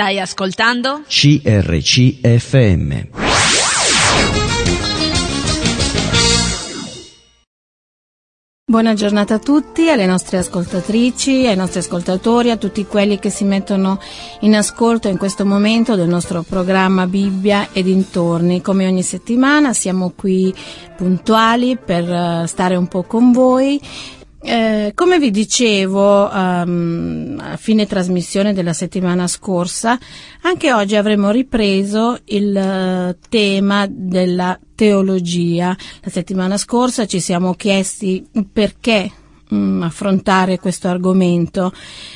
Stai ascoltando? CRCFM. Buona giornata a tutti, alle nostre ascoltatrici, ai nostri ascoltatori, a tutti quelli che si mettono in ascolto in questo momento del nostro programma Bibbia e dintorni. Come ogni settimana siamo qui puntuali per eh, stare un po' con voi eh, come vi dicevo um, a fine trasmissione della settimana scorsa, anche oggi avremo ripreso il uh, tema della teologia. La settimana scorsa ci siamo chiesti perché um, affrontare questo argomento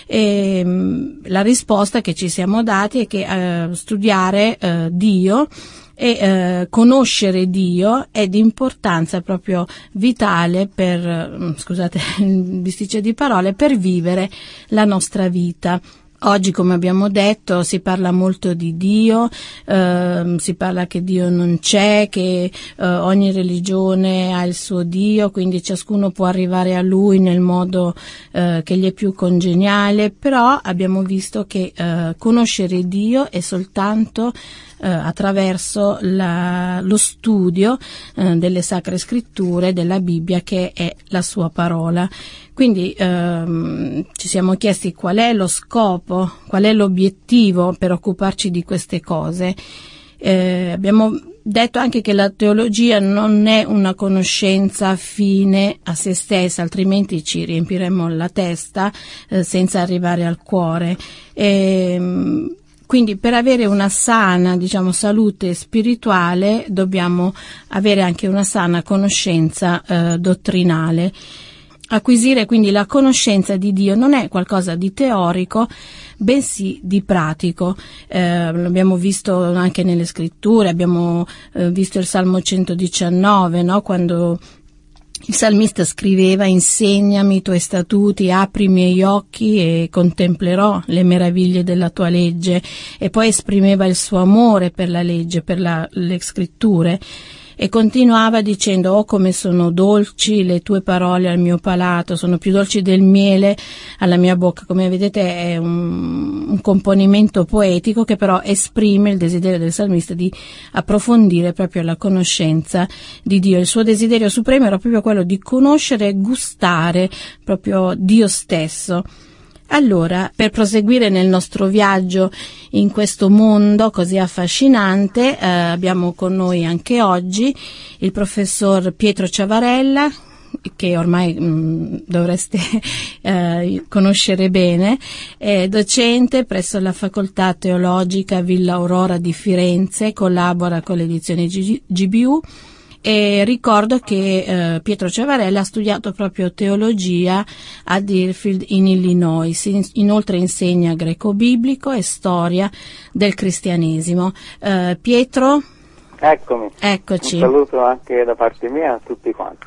e um, la risposta che ci siamo dati è che uh, studiare uh, Dio e eh, conoscere Dio è di importanza proprio vitale per, mm, scusate il bisticcio di parole, per vivere la nostra vita. Oggi, come abbiamo detto, si parla molto di Dio, eh, si parla che Dio non c'è, che eh, ogni religione ha il suo Dio, quindi ciascuno può arrivare a Lui nel modo eh, che gli è più congeniale, però abbiamo visto che eh, conoscere Dio è soltanto eh, attraverso la, lo studio eh, delle sacre scritture, della Bibbia che è la sua parola. Quindi ehm, ci siamo chiesti qual è lo scopo, qual è l'obiettivo per occuparci di queste cose. Eh, abbiamo detto anche che la teologia non è una conoscenza fine a se stessa, altrimenti ci riempiremmo la testa eh, senza arrivare al cuore. E, ehm, quindi per avere una sana, diciamo, salute spirituale dobbiamo avere anche una sana conoscenza eh, dottrinale. Acquisire quindi la conoscenza di Dio non è qualcosa di teorico, bensì di pratico. Eh, l'abbiamo visto anche nelle scritture, abbiamo eh, visto il Salmo 119, no? quando il salmista scriveva insegnami i tuoi statuti, apri i miei occhi e contemplerò le meraviglie della tua legge e poi esprimeva il suo amore per la legge, per la, le scritture e continuava dicendo oh come sono dolci le tue parole al mio palato, sono più dolci del miele alla mia bocca, come vedete è un, un componimento poetico che però esprime il desiderio del salmista di approfondire proprio la conoscenza di Dio. Il suo desiderio supremo era proprio quello di conoscere e gustare proprio Dio stesso. Allora, per proseguire nel nostro viaggio in questo mondo così affascinante, eh, abbiamo con noi anche oggi il professor Pietro Ciavarella, che ormai mh, mm, dovreste eh, conoscere bene, è docente presso la Facoltà Teologica Villa Aurora di Firenze, collabora con l'edizione G- GBU e ricordo che eh, Pietro Cevarella ha studiato proprio teologia a Deerfield in Illinois, inoltre insegna greco-biblico e storia del cristianesimo. Eh, Pietro? Eccomi. Eccoci. Un saluto anche da parte mia a tutti quanti.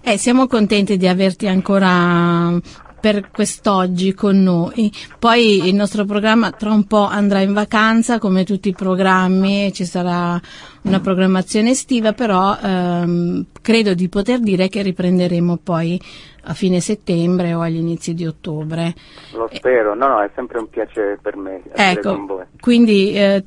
Eh, siamo contenti di averti ancora per quest'oggi con noi. Poi il nostro programma tra un po' andrà in vacanza come tutti i programmi, ci sarà una programmazione estiva, però ehm, credo di poter dire che riprenderemo poi a fine settembre o agli inizi di ottobre. Lo spero, no, no, è sempre un piacere per me essere ecco, con voi. Quindi eh,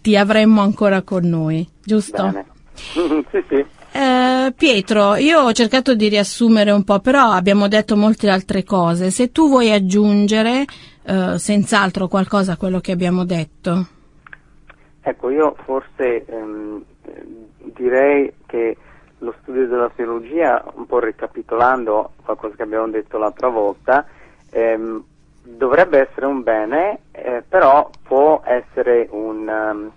ti avremmo ancora con noi, giusto? Bene. sì, sì. Eh, Pietro, io ho cercato di riassumere un po', però abbiamo detto molte altre cose. Se tu vuoi aggiungere eh, senz'altro qualcosa a quello che abbiamo detto. Ecco, io forse ehm, direi che lo studio della teologia, un po' ricapitolando qualcosa che abbiamo detto l'altra volta, ehm, dovrebbe essere un bene, eh, però può essere un, um,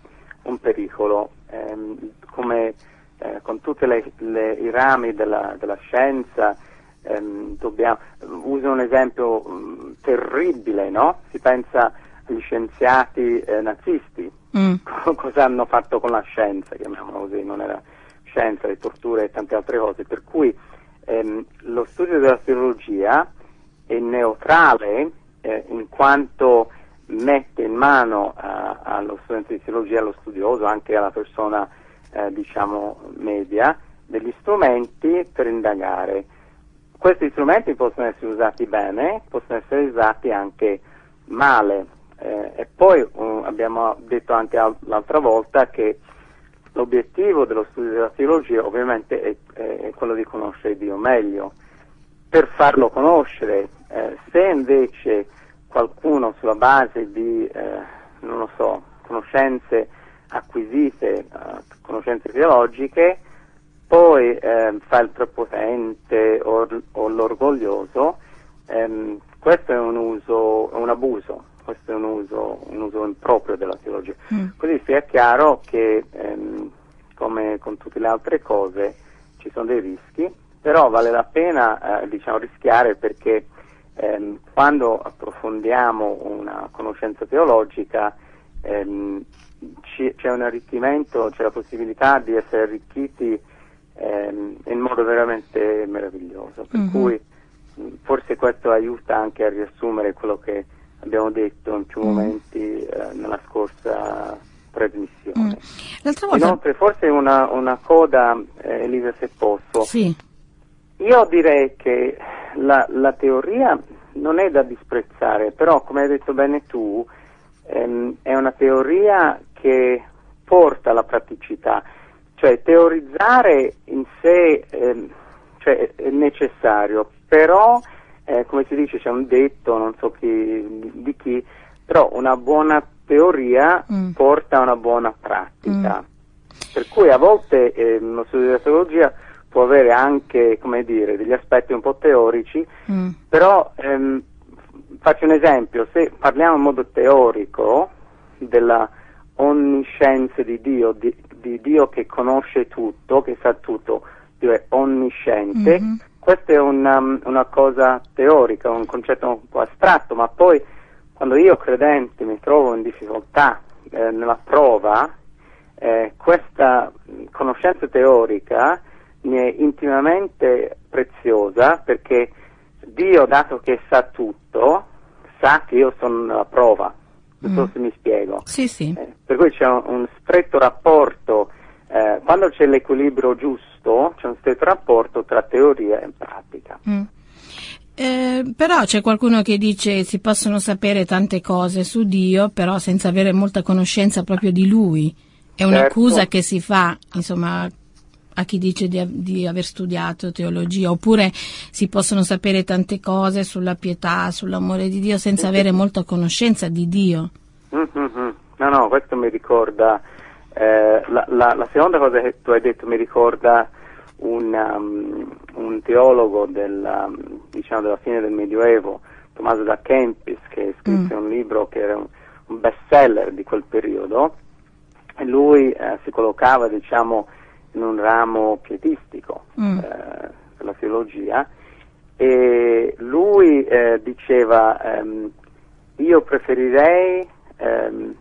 un pericolo. Ehm, come eh, con tutti i rami della, della scienza, ehm, dobbiamo, uso un esempio mh, mm, terribile, no? Si pensa agli scienziati eh, nazisti, mm. cosa hanno fatto con la scienza, chiamiamola così, non era scienza, le torture e tante altre cose, per cui ehm, lo studio della teologia è neutrale eh, in quanto mette in mano a, allo studente di teologia, allo studioso, anche alla persona eh, diciamo media, degli strumenti per indagare. Questi strumenti possono essere usati bene, possono essere usati anche male. Eh, e poi uh, abbiamo detto anche al- l'altra volta che l'obiettivo dello studio della teologia ovviamente è, è quello di conoscere Dio meglio. Per farlo conoscere, eh, se invece qualcuno sulla base di, eh, non lo so, conoscenze acquisite, uh, conoscenze teologiche, poi eh, fa il prepotente o, o l'orgoglioso, ehm, questo è un uso, un abuso, questo è un uso, un uso improprio della teologia. Mm. Così sia chiaro che, ehm, come con tutte le altre cose, ci sono dei rischi, però vale la pena eh, diciamo, rischiare perché ehm, quando approfondiamo una conoscenza teologica ehm, c'è un arricchimento, c'è la possibilità di essere arricchiti ehm, in modo veramente meraviglioso. Per mm-hmm. cui forse questo aiuta anche a riassumere quello che abbiamo detto in più mm. momenti eh, nella scorsa trasmissione. Mm. Volta... Inoltre, forse una, una coda, eh, Elisa, se posso. Sì. Io direi che la, la, teoria non è da disprezzare, però come hai detto bene tu, ehm, è una teoria che porta alla praticità, cioè teorizzare in sé ehm, cioè, è necessario, però eh, come si dice c'è un detto, non so chi, di chi, però una buona teoria mm. porta a una buona pratica. Mm. Per cui a volte eh, uno studio di teologia può avere anche, come dire, degli aspetti un po' teorici, mm. però ehm, faccio un esempio, se parliamo in modo teorico della onniscienza di Dio, di, di Dio che conosce tutto, che sa tutto, Dio è onnisciente, mm-hmm. questa è una, una, cosa teorica, un concetto un po' astratto, ma poi quando io credente mi trovo in difficoltà eh, nella prova, eh, questa conoscenza teorica mi è intimamente preziosa perché Dio, dato che sa tutto, sa che io sono nella prova. Non so mm. se mi spiego. Sì, sì. Eh, per cui c'è un, un stretto rapporto, eh, quando c'è l'equilibrio giusto, c'è un stretto rapporto tra teoria e pratica. Mm. Eh, però c'è qualcuno che dice si possono sapere tante cose su Dio, però senza avere molta conoscenza proprio di Lui. È un'accusa certo. che si fa, insomma, a chi dice di, di, aver studiato teologia, oppure si possono sapere tante cose sulla pietà, sull'amore di Dio senza avere molta conoscenza di Dio. Mm-hmm. No, no, questo mi ricorda, eh, la, la, la, seconda cosa che tu hai detto mi ricorda un, um, un teologo della, diciamo, della fine del Medioevo, Tommaso da Kempis, che scrisse mm. un libro che era un, un best seller di quel periodo, e lui eh, si collocava, diciamo, in un ramo pietistico mm. eh, per la teologia e lui eh, diceva ehm, io preferirei ehm,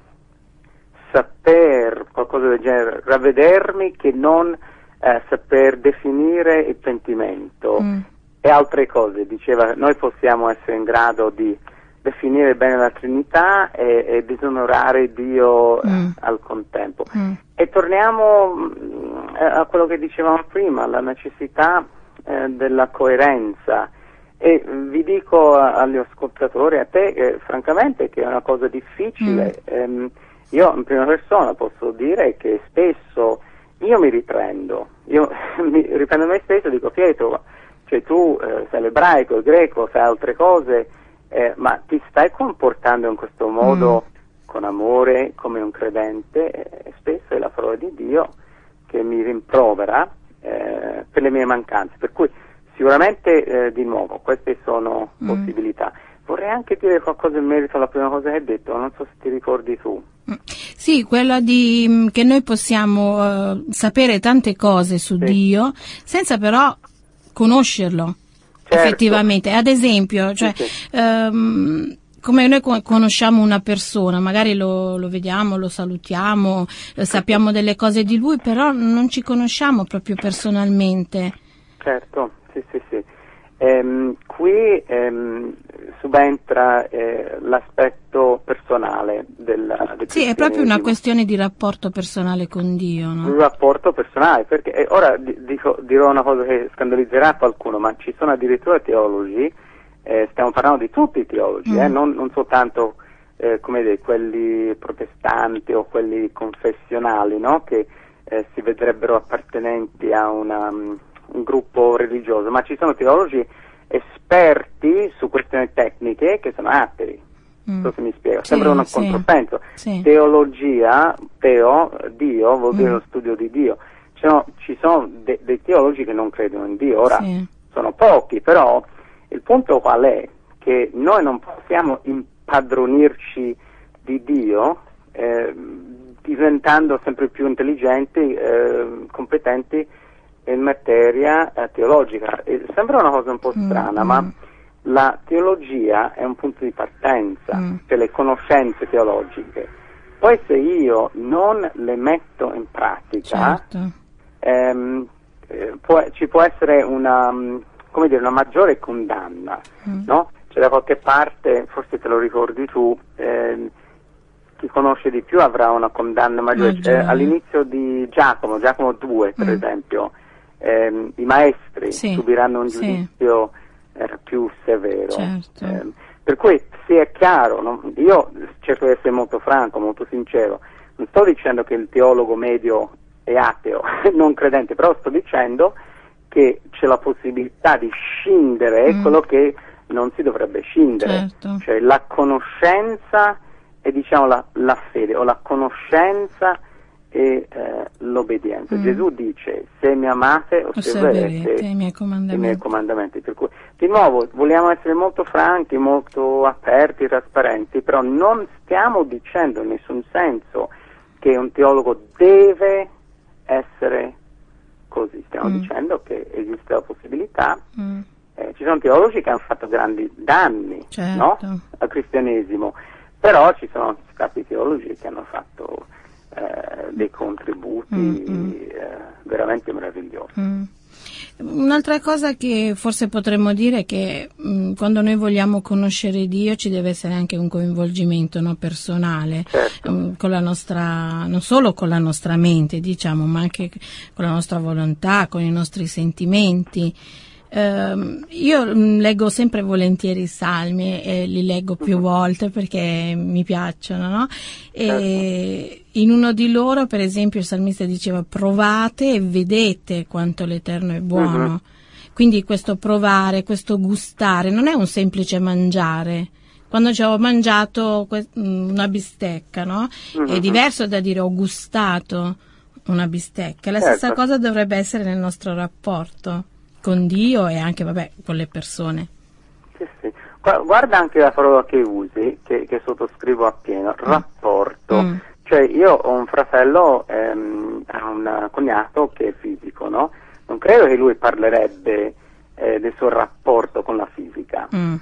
saper qualcosa del genere, ravvedermi che non eh, saper definire il pentimento mm. e altre cose. Diceva noi possiamo essere in grado di definire bene la Trinità e, e disonorare Dio eh, mm. al contempo. Mm. E torniamo mm, a quello che dicevamo prima, la necessità eh, della coerenza. E vi dico agli ascoltatori, a te, eh, francamente, che è una cosa difficile. Mm. Ehm, io in prima persona posso dire che spesso io mi riprendo, io mi riprendo me stesso e dico Pietro, cioè tu eh, sei l'ebraico, il greco, sai altre cose, eh, ma ti stai comportando in questo modo mm. con amore come un credente, eh, spesso è la parola di Dio che mi rimprovera eh, per le mie mancanze. Per cui sicuramente eh, di nuovo queste sono mm. possibilità. Vorrei anche dire qualcosa in merito alla prima cosa che hai detto, non so se ti ricordi tu. Mm. Sì, quella di mm, che noi possiamo uh, sapere tante cose su sì. Dio senza però conoscerlo certo. effettivamente. Ad esempio, cioè, sì, sì. Um, come noi conosciamo una persona, magari lo, lo vediamo, lo salutiamo, eh, sappiamo delle cose di lui, però non ci conosciamo proprio personalmente. Certo, sì, sì, sì. Ehm, qui ehm, subentra eh, l'aspetto personale della del Sì, è proprio una questione di rapporto personale con Dio, no? Un rapporto personale, perché eh, ora dico, dirò una cosa che scandalizzerà qualcuno, ma ci sono addirittura teologi, eh, stiamo parlando di tutti i teologi, eh, mm. non, non, soltanto eh, come dire, quelli protestanti o quelli confessionali, no? che eh, si vedrebbero appartenenti a una, un gruppo religioso, ma ci sono teologi esperti su questioni tecniche che sono atei. Mm. So se mi spiego, sì, sembra un sì. controsenso. Sì. Teologia, teo, Dio, vuol dire mm. lo studio di Dio. Cioè, ci sono de- dei teologi che non credono in Dio, ora sono pochi, però il punto qual è? Che noi non possiamo impadronirci di Dio eh, diventando sempre più intelligenti, eh, competenti in materia eh, teologica. E sembra una cosa un po' mm, strana, mm. ma la teologia è un punto di partenza mm. per le conoscenze teologiche. Poi se io non le metto in pratica, certo. ehm, eh, può, ci può essere una, mm, dire, una maggiore condanna, mm. no? Cioè da qualche parte, forse te lo ricordi tu, eh, chi conosce di più avrà una condanna maggiore. Eh, all'inizio di Giacomo, Giacomo 2 per mm. esempio, ehm, i maestri sì. subiranno un giudizio sì. eh, più severo. Certo. Eh, per cui se è chiaro, no? io cerco di essere molto franco, molto sincero, non sto dicendo che il teologo medio è ateo, non credente, però sto dicendo che c'è la possibilità di scindere mm. quello che non si dovrebbe scindere, certo. cioè la conoscenza e diciamo la, la fede o la conoscenza e eh, l'obbedienza. Mm. Gesù dice se mi amate osserverete i miei comandamenti. I miei comandamenti. Per cui, di nuovo, vogliamo essere molto franchi, molto aperti, trasparenti, però non stiamo dicendo in nessun senso che un teologo deve essere così, stiamo mm. dicendo che esiste la possibilità. Mm. Eh, ci sono teologi che hanno fatto grandi danni certo. no? al cristianesimo, però ci sono stati teologi che hanno fatto eh, dei contributi mm-hmm. eh, veramente meravigliosi. Mm. Un'altra cosa che forse potremmo dire è che mh, mm, quando noi vogliamo conoscere Dio ci deve essere anche un coinvolgimento no, personale, certo. mh, mm, con la nostra, non solo con la nostra mente, diciamo, ma anche con la nostra volontà, con i nostri sentimenti. Uh, io mm, leggo sempre volentieri i salmi e li leggo più mhm. volte perché mi piacciono, no? E certo. in uno di loro, per esempio, il salmista diceva provate e vedete quanto l'Eterno è buono. Uh-huh. Quindi questo provare, questo gustare, non è un semplice mangiare. Quando ci ho mangiato mm, una bistecca, no? Uh-huh. È mhm. diverso da dire ho gustato una bistecca. La certo. stessa cosa dovrebbe essere nel nostro rapporto con Dio e anche vabbè, con le persone. Sì, sì. Guarda anche la parola che usi, che, che sottoscrivo appieno, mm. rapporto. Mm. Cioè io ho un fratello, ehm, un cognato che è fisico, no? Non credo che lui parlerebbe eh, del suo rapporto con la fisica. Mm.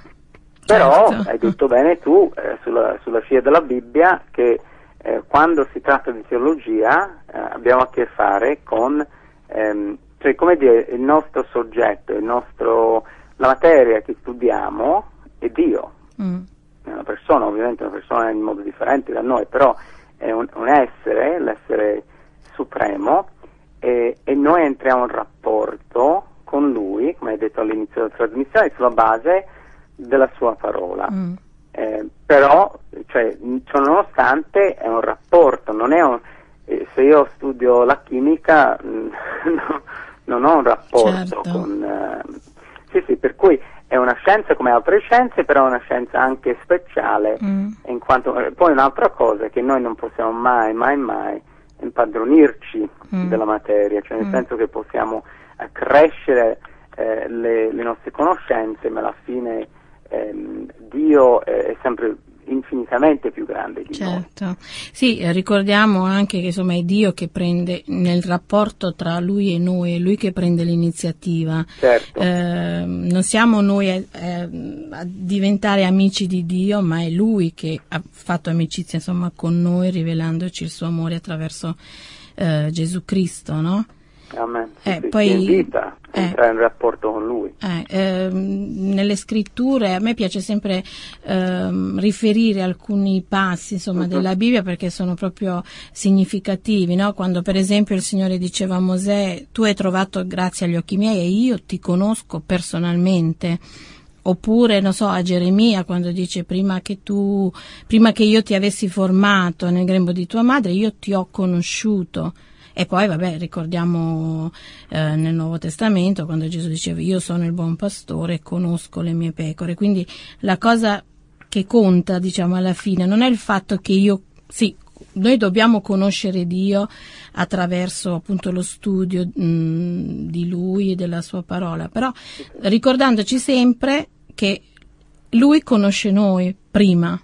Però certo. hai detto bene tu, eh, sulla, sulla, scia della Bibbia, che eh, quando si tratta di teologia eh, abbiamo a che fare con ehm, cioè come dire, il nostro soggetto, il nostro, la materia che studiamo è Dio. Mm. È una persona, ovviamente una persona in modo differente da noi, però è un, un essere, l'essere supremo, e, e, noi entriamo in rapporto con lui, come hai detto all'inizio della trasmissione, sulla base della sua parola. Mm. Eh, però, cioè, nonostante è un rapporto, non è un, eh, se io studio la chimica, no, non ho un rapporto certo. con... Eh, sì, sì, per cui è una scienza come altre scienze, però è una scienza anche speciale, mm. in quanto, eh, poi un'altra cosa è che noi non possiamo mai, mai, mai impadronirci mm. della materia, cioè nel mm. senso che possiamo accrescere eh, le, le, nostre conoscenze, ma alla fine ehm, Dio è sempre infinitamente più grande di certo. noi. Sì, ricordiamo anche che insomma è Dio che prende nel rapporto tra lui e noi, è lui che prende l'iniziativa. Certo. Eh, non siamo noi a, a, diventare amici di Dio, ma è lui che ha fatto amicizia insomma con noi rivelandoci il suo amore attraverso eh, Gesù Cristo, no? Amen. Eh, sì, poi, invita a eh, entrare in rapporto con lui. Eh, ehm, nelle scritture a me piace sempre ehm, riferire alcuni passi insomma, uh-huh. della Bibbia perché sono proprio significativi. No? Quando per esempio il Signore diceva a Mosè tu hai trovato grazia agli occhi miei e io ti conosco personalmente Oppure, non so, a Geremia quando dice prima che tu, prima che io ti avessi formato nel grembo di tua madre, io ti ho conosciuto. E poi, vabbè, ricordiamo eh, nel Nuovo Testamento quando Gesù diceva io sono il buon pastore e conosco le mie pecore. Quindi la cosa che conta, diciamo, alla fine non è il fatto che io, sì, noi dobbiamo conoscere Dio attraverso appunto lo studio mh, di Lui e della Sua parola, però ricordandoci sempre che Lui conosce noi prima.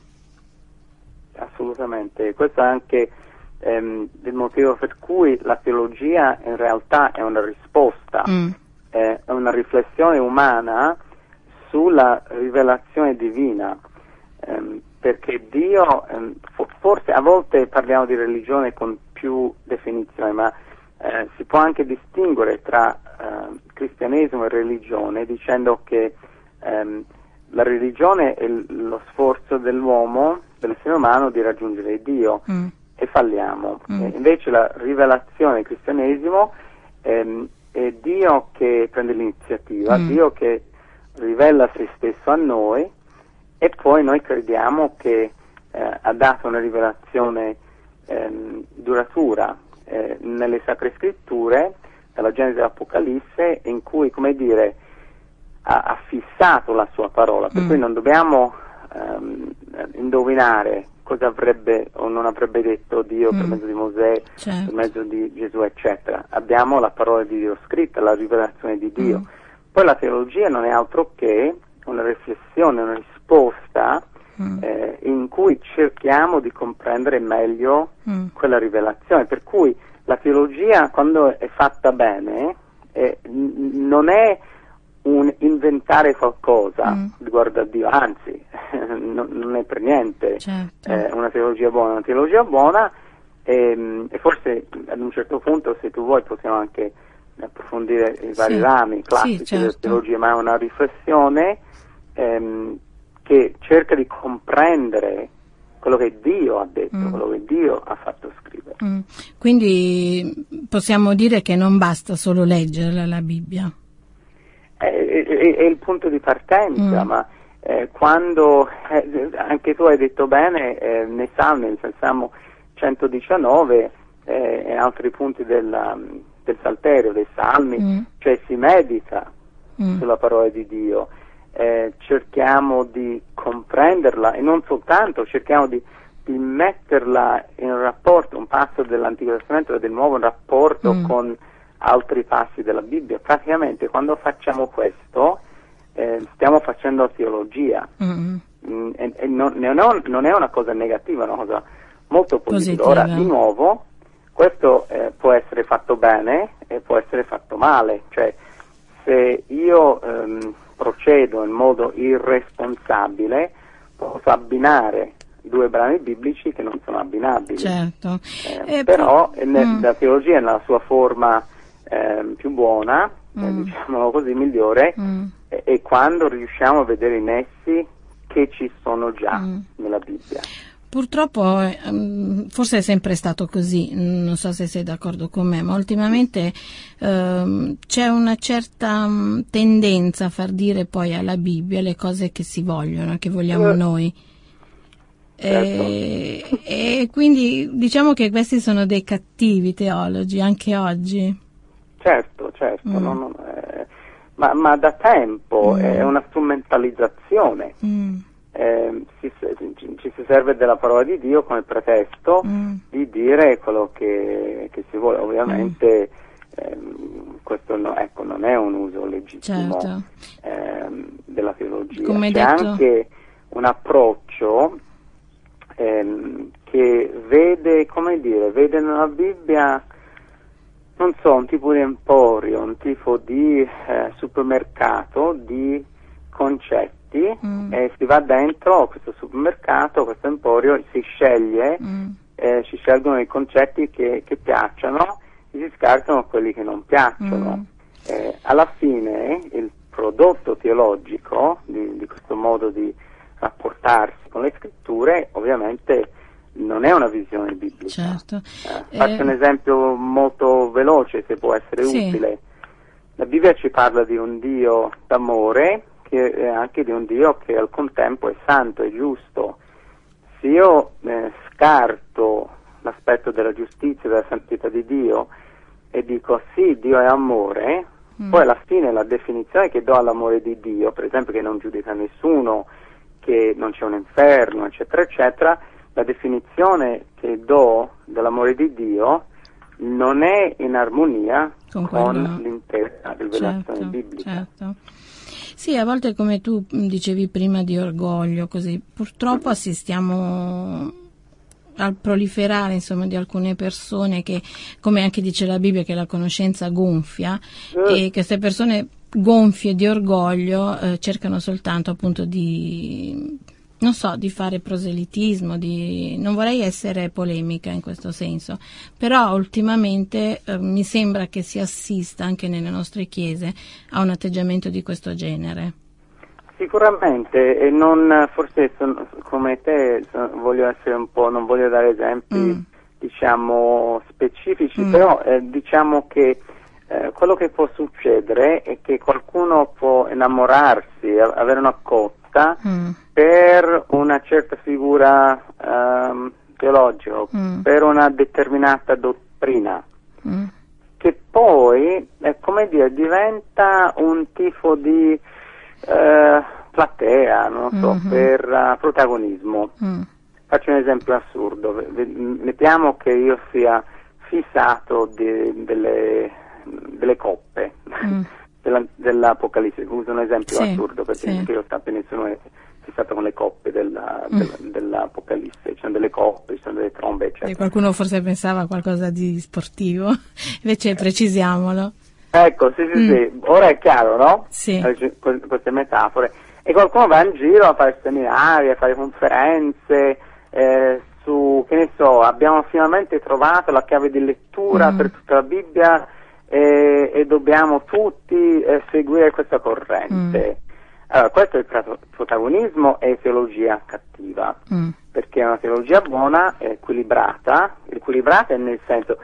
Assolutamente, questo è anche ehm, il motivo per cui la teologia in realtà è una risposta, mm. è una riflessione umana sulla rivelazione divina, ehm, perché Dio, ehm, forse a volte parliamo di religione con più definizioni, ma eh, si può anche distinguere tra eh, cristianesimo e religione dicendo che ehm, la religione è lo sforzo dell'uomo, dell'essere umano di raggiungere Dio. Mm e falliamo. Mm. E invece la rivelazione del cristianesimo ehm, è Dio che prende l'iniziativa, mm. Dio che rivela se stesso a noi e poi noi crediamo che eh, ha dato una rivelazione ehm, duratura eh, nelle sacre scritture, dalla Genesi all'Apocalisse, in cui, come dire, ha, ha fissato la sua parola, per mm. cui non dobbiamo ehm, indovinare cosa avrebbe o non avrebbe detto Dio mm. per mezzo di Mosè, certo. per mezzo di Gesù, eccetera. Abbiamo la parola di Dio scritta, la rivelazione di Dio. Mm. Poi la teologia non è altro che una riflessione, una risposta mm. eh, in cui cerchiamo di comprendere meglio mm. quella rivelazione. Per cui la teologia, quando è fatta bene, eh, non è un inventare qualcosa mm. riguardo a Dio, anzi non, non, è per niente certo. eh, una teologia buona, una teologia buona e, ehm, e, forse ad un certo punto se tu vuoi possiamo anche approfondire i vari sì. rami classici sì, certo. della teologia, ma è una riflessione ehm, che cerca di comprendere quello che Dio ha detto, mm. quello che Dio ha fatto scrivere. Mm. Quindi possiamo dire che non basta solo leggere la Bibbia è, è, è il punto di partenza, mm. ma eh, quando, eh, anche tu hai detto bene, eh, nei Salmi, nel Salmo 119 eh, e altri punti della, del Salterio, dei Salmi, mm. cioè si medita mm. sulla parola di Dio, eh, cerchiamo di comprenderla e non soltanto, cerchiamo di, di metterla in rapporto, un passo dell'Antico Testamento e del Nuovo in rapporto mm. con altri passi della Bibbia. Praticamente quando facciamo questo eh, stiamo facendo teologia mm-hmm. mm, e, e non, non, è una cosa negativa, è una cosa molto positiva. Positiva. Ora, di nuovo, questo eh, può essere fatto bene e può essere fatto male, cioè se io ehm, procedo in modo irresponsabile posso abbinare due brani biblici che non sono abbinabili. Certo. Eh, però pro- ne- mm. la teologia nella sua forma eh, più buona, eh, mm. diciamo così, migliore, mm. e, e, quando riusciamo a vedere i nessi che ci sono già mm. nella Bibbia. Purtroppo, ehm, forse è sempre stato così, non so se sei d'accordo con me, ma ultimamente ehm, c'è una certa mm, tendenza a far dire poi alla Bibbia le cose che si vogliono, che vogliamo eh. noi. Certo. E, e, quindi diciamo che questi sono dei cattivi teologi anche oggi. Certo, certo, mm. non, non, eh, ma, ma, da tempo mm. è una strumentalizzazione. Mm. Eh, ci, ci, si serve della parola di Dio come pretesto mm. di dire quello che, che si vuole. Ovviamente ehm, questo no, ecco, non è un uso legittimo certo. ehm, della teologia. Come C'è detto... anche un approccio ehm, che vede, come dire, vede nella Bibbia non so, un tipo di emporio, un tipo di eh, supermercato di concetti mm. e si va dentro questo supermercato, questo emporio, si sceglie, mm. eh, si scelgono i concetti che, che, piacciono e si scartano quelli che non piacciono. Mm. Eh, alla fine il prodotto teologico di, di questo modo di rapportarsi con le scritture ovviamente non è una visione biblica. Certo. Eh, faccio eh... un esempio molto veloce se può essere sì. utile. La Bibbia ci parla di un Dio d'amore che è anche di un Dio che al contempo è santo e giusto. Se io eh, scarto l'aspetto della giustizia e della santità di Dio e dico sì, Dio è amore, mm. poi alla fine la definizione che do all'amore di Dio, per esempio che non giudica nessuno, che non c'è un inferno, eccetera, eccetera, la definizione che do dell'amore di Dio non è in armonia con, con l'intera rivelazione certo, biblica. Certo. Sì, a volte come tu dicevi prima di orgoglio, così purtroppo assistiamo al proliferare insomma, di alcune persone che, come anche dice la Bibbia, che la conoscenza gonfia eh. e queste persone gonfie di orgoglio eh, cercano soltanto appunto di non so, di fare proselitismo, di... non vorrei essere polemica in questo senso, però ultimamente eh, mi sembra che si assista anche nelle nostre chiese a un atteggiamento di questo genere. Sicuramente, e non, forse sono, come te voglio essere un po', non voglio dare esempi mm. diciamo specifici, mm. però eh, diciamo che eh, quello che può succedere è che qualcuno può innamorarsi, avere una cotta mm. per una certa figura um, teologica, mm. per una determinata dottrina, mm. che poi, eh, come dire, diventa un tifo di eh, platea, non so, mm-hmm. per uh, protagonismo. Mm. Faccio un esempio assurdo, mettiamo che io sia fissato di, delle, delle, coppe mm. della, dell'Apocalisse, uso un esempio sì, assurdo perché sì. io sta benissimo è fissato con le coppe della, mm. della, dell'Apocalisse, ci sono delle coppe, ci sono delle trombe, eccetera. E qualcuno forse pensava a qualcosa di sportivo, invece precisiamolo. Ecco, sì, sì, mm. sì, ora è chiaro, no? Sì. Queste metafore. E qualcuno va in giro a fare seminari, a fare conferenze, eh, su, che ne so, abbiamo finalmente trovato la chiave di lettura mm. per tutta la Bibbia e, e dobbiamo tutti eh, seguire questa corrente. Mm. Allora, questo è il protagonismo e teologia cattiva, mm. perché è una teologia buona, è equilibrata, equilibrata nel senso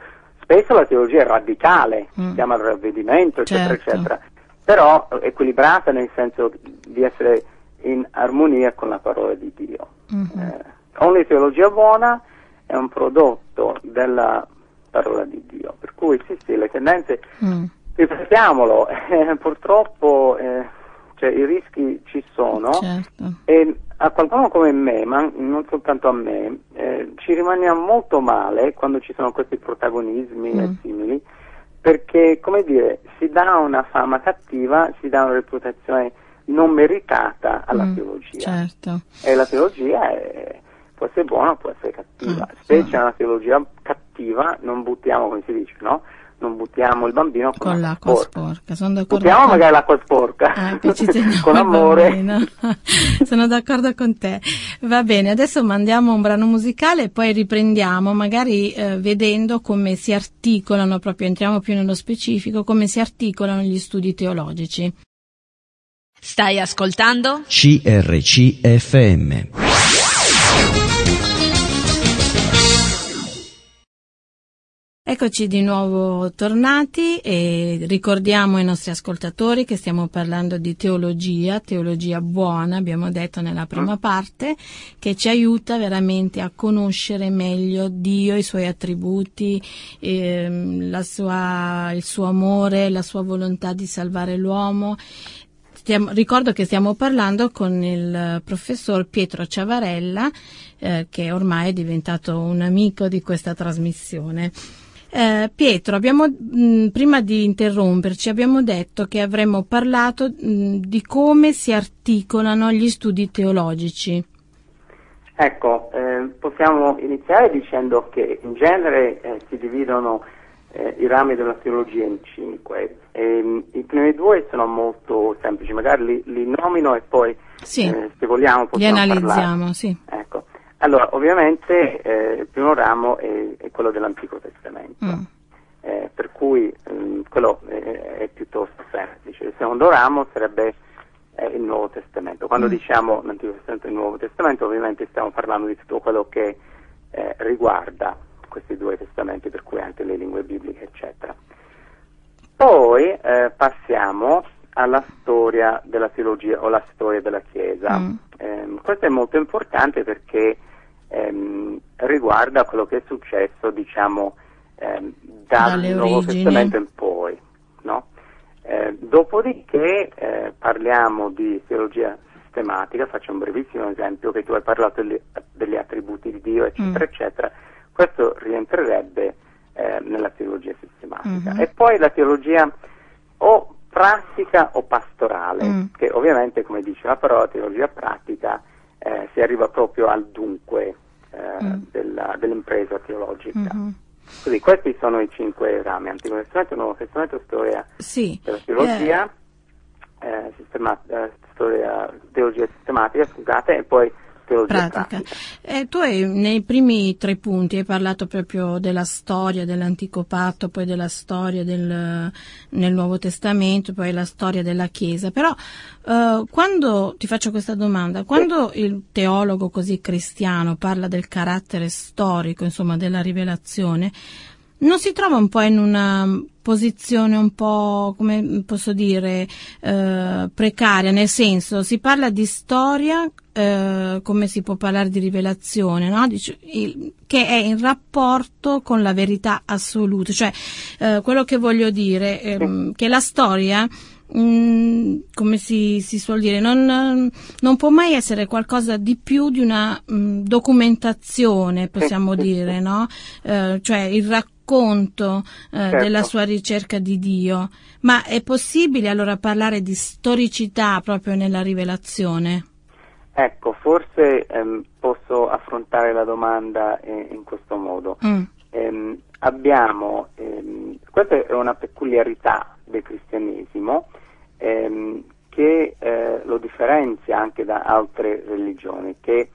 Spesso la teologia è radicale, mm. si chiama il ravvedimento, eccetera, certo. eccetera, però equilibrata nel senso di essere in armonia con la parola di Dio. Mm-hmm. Eh, ogni teologia buona è un prodotto della parola di Dio, per cui sì, sì, le tendenze, mm. ripetiamolo, eh, purtroppo eh, cioè, i rischi ci sono certo. e a qualcuno come me, ma non soltanto a me, eh, ci rimaniamo molto male quando ci sono questi protagonismi mm. e simili, perché, come dire, si dà una fama cattiva, si dà una reputazione non meritata alla mm, teologia. Certo. E la teologia è, può essere buona, può essere cattiva. Mm, Specie mm. una teologia cattiva, non buttiamo, come si dice, no? non buttiamo il bambino con, con l'acqua sporca. sporca. Sono d'accordo buttiamo con... magari l'acqua sporca ah, con amore. Sono d'accordo con te. Va bene, adesso mandiamo un brano musicale e poi riprendiamo, magari eh, vedendo come si articolano, proprio entriamo più nello specifico, come si articolano gli studi teologici. Stai ascoltando? CRCFM. Eccoci di nuovo tornati e ricordiamo ai nostri ascoltatori che stiamo parlando di teologia, teologia buona, abbiamo detto nella prima mm. parte, che ci aiuta veramente a conoscere meglio Dio, i suoi attributi, ehm, sua, il suo amore, la sua volontà di salvare l'uomo. Ricordo che stiamo parlando con il professor Pietro Ciavarella, eh, che ormai è diventato un amico di questa trasmissione. Eh, Pietro, abbiamo, mh, prima di interromperci, abbiamo detto che avremmo parlato mh, di come si articolano gli studi teologici. Ecco, eh, possiamo iniziare dicendo che in genere eh, si dividono eh, i rami della teologia in cinque. E, I primi due sono molto semplici, magari li, li nomino e poi sì. Eh, se vogliamo possiamo li analizziamo. Sì. Ecco. Allora, ovviamente eh, il primo ramo è, è, quello dell'Antico Testamento, mm. eh, per cui mh, quello è, è, piuttosto semplice. Il secondo ramo sarebbe eh, il Nuovo Testamento. Quando mm. diciamo l'Antico Testamento e il Nuovo Testamento, ovviamente stiamo parlando di tutto quello che eh, riguarda questi due testamenti, per cui anche le lingue bibliche, eccetera. Poi eh, passiamo alla storia della teologia o la storia della Chiesa. Mm. Ehm, questo è molto importante perché ehm, riguarda quello che è successo, diciamo, ehm, dal Dalle Nuovo origini. Testamento in poi. no? Eh, dopodiché eh, parliamo di teologia sistematica, faccio un brevissimo esempio che tu hai parlato degli, degli attributi di Dio, eccetera, Mm. eccetera. Questo rientrerebbe eh, nella teologia sistematica. Mhm. E poi la teologia o pratica o pastorale, Mm. che ovviamente, come dice la parola, teologia pratica eh, si arriva proprio al dunque eh, Mm. della- dell'impresa teologica. Mhm. Quindi questi sono i cinque rami, Antico Testamento, Nuovo Testamento, storia Sì. della teologia, eh, sistema- eh, storia, teologia sistematica, scusate, e poi pratica. Eh, tu hai, nei primi tre punti hai parlato proprio della storia dell'antico patto, poi della storia del, nel Nuovo Testamento, poi la storia della Chiesa. Però eh, quando ti faccio questa domanda, quando il teologo così cristiano parla del carattere storico, insomma, della rivelazione, non si trova un po' in una posizione un po', come posso dire, eh, precaria, nel senso si parla di storia eh, come si può parlare di rivelazione, no? Dice, il- che è in rapporto con la verità assoluta, cioè eh, quello che voglio dire, ehm, che la storia mm, come si, si suol dire, non, non può mai essere qualcosa di più di una mm, documentazione, possiamo dire, no? Eh, cioè il racconto eh, Certo. della sua ricerca di Dio. Ma è possibile allora parlare di storicità proprio nella rivelazione? Ecco, forse ehm, posso affrontare la domanda eh, in questo modo. Mm, Ehm, abbiamo, ehm, questa è una peculiarità del cristianesimo ehm, che eh, lo differenzia anche da altre religioni, che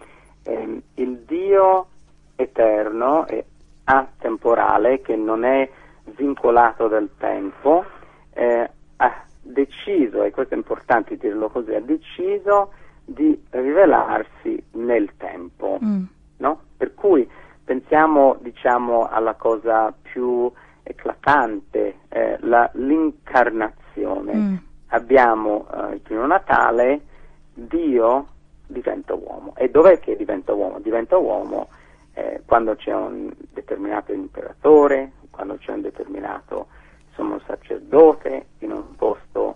ehm, il Dio eterno e atemporale, che non è vincolato dal tempo, eh, ha deciso, e questo è importante dirlo così, ha deciso di rivelarsi nel tempo mm, no? Per cui pensiamo diciamo alla cosa più eclatante, eh, la- l'incarnazione. mm, Abbiamo eh, il primo Natale, Dio diventa uomo. E dov'è che diventa uomo? Diventa uomo eh, quando c'è un determinato imperatore, quando c'è un determinato sommo sacerdote in un posto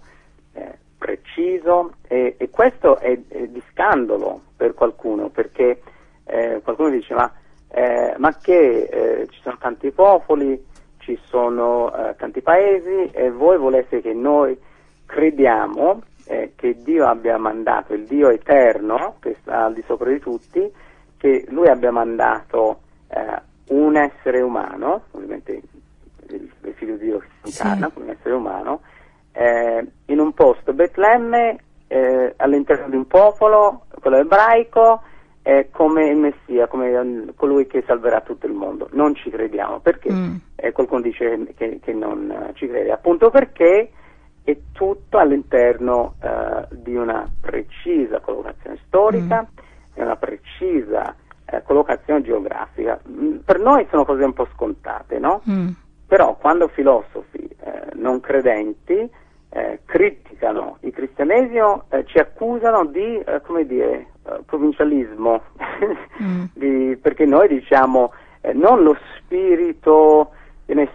eh, preciso e, e questo è, è di scandalo per qualcuno perché eh, qualcuno dice ma, eh, ma che eh, ci sono tanti popoli, ci sono eh, tanti paesi e voi volete che noi crediamo eh, che Dio abbia mandato, il Dio eterno che sta al di sopra di tutti, che lui abbia mandato un essere umano, ovviamente il, il figlio di Dio che si Sì. incarna come un essere umano, posto Betlemme, eh, all'interno di un popolo, quello ebraico, eh, come il Messia, come eh, colui che salverà tutto il mondo. Non ci crediamo, perché? mm, Eh, qualcuno dice che, che non eh, ci crede, appunto perché è tutto all'interno eh, di una precisa collocazione storica e una precisa eh, collocazione geografica. Mm, Per noi sono cose un po' scontate, no? mm, Però quando filosofi non credenti eh, criticano il cristianesimo, eh, ci accusano di, eh, come dire, eh, provincialismo, Mm. Di- perché noi diciamo eh, non lo spirito,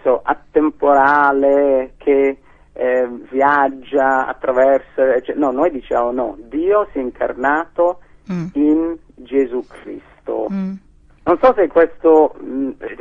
so, attemporale che eh, viaggia attraverso, cioè, no, noi diciamo no, Dio si è incarnato mm, in Gesù Cristo. mm. Non so se questo,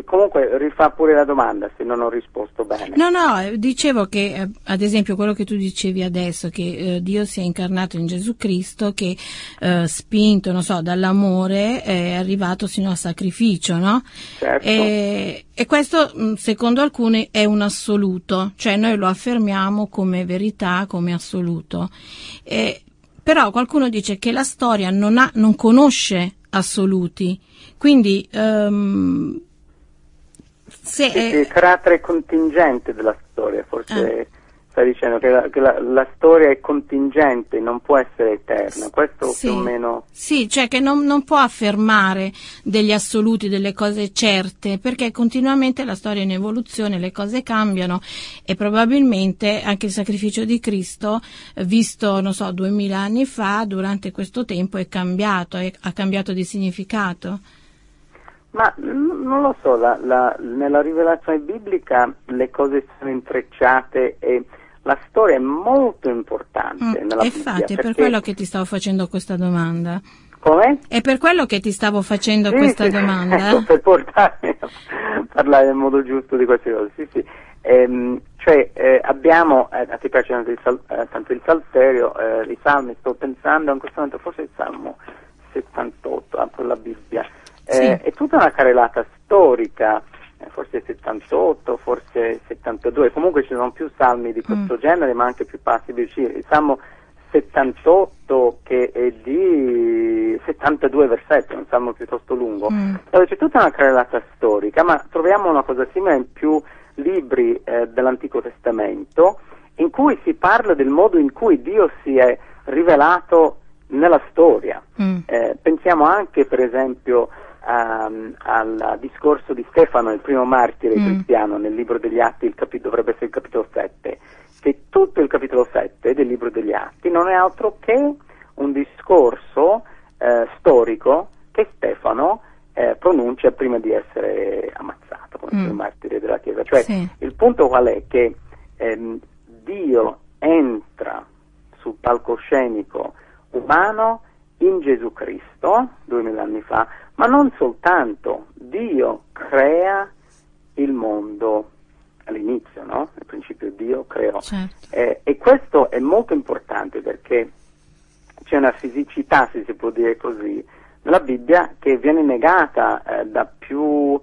comunque rifà pure la domanda se non ho risposto bene. No, no, eh, dicevo che eh, ad esempio quello che tu dicevi adesso, che eh, Dio si è incarnato in Gesù Cristo, che eh, spinto, non so, dall'amore è arrivato sino al sacrificio, no? Certo. E, e questo secondo alcuni è un assoluto, cioè noi lo affermiamo come verità, come assoluto. E, però qualcuno dice che la storia non, ha, non conosce assoluti, quindi ehm, se... Sì, eh, il carattere contingente della storia, forse stai dicendo che, la, che la, la, storia è contingente, non può essere eterna, questo sì, più o meno... Sì, cioè che non, non, può affermare degli assoluti, delle cose certe, perché continuamente la storia è in evoluzione, le cose cambiano e probabilmente anche il sacrificio di Cristo, visto, non so, duemila anni fa, durante questo tempo è cambiato, è, ha cambiato di significato. Ma non lo so, la, la, nella rivelazione biblica le cose sono intrecciate e la storia è molto importante mm, nella infatti, Bibbia. è per quello che ti stavo facendo questa domanda. Come? È per quello che ti stavo facendo sì, questa sì, domanda. Ecco, per portarmi a parlare nel modo giusto di queste cose. Sì, sì. Ehm, cioè, eh, abbiamo, eh, te piace tanto il, sal, eh, tanto il salterio, eh, i salmi, sto pensando in questo momento, forse il salmo 78, apro la Bibbia. Eh, sì. È tutta una carrellata storica eh, forse 78, forse 72, comunque ci sono più salmi di questo mm. genere, ma anche più passi vicini. Il salmo 78 che è di 72 versetti, un salmo piuttosto lungo, mm. dove c'è tutta una carrellata storica, ma troviamo una cosa simile in più libri eh, dell'Antico Testamento, in cui si parla del modo in cui Dio si è rivelato nella storia. Mm. Eh, pensiamo anche, per esempio, um, al discorso di Stefano, il primo martire mm. cristiano, nel libro degli Atti, il capi- dovrebbe essere il capitolo 7, che tutto il capitolo 7 del libro degli Atti non è altro che un discorso eh, storico che Stefano eh, pronuncia prima di essere ammazzato come mm. il martire della Chiesa. Cioè, sì. il punto qual è? Che ehm, Dio entra sul palcoscenico umano in Gesù Cristo, duemila anni fa, ma non soltanto, Dio crea il mondo all'inizio, no? Nel principio Dio creò. Certo. Eh, e questo è molto importante perché c'è una fisicità, se si può dire così, nella Bibbia che viene negata eh, da più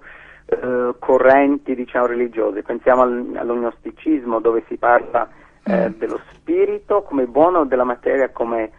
eh, correnti, diciamo, religiose. Pensiamo al, all'ognosticismo dove si parla eh, mm. dello spirito come buono, della materia come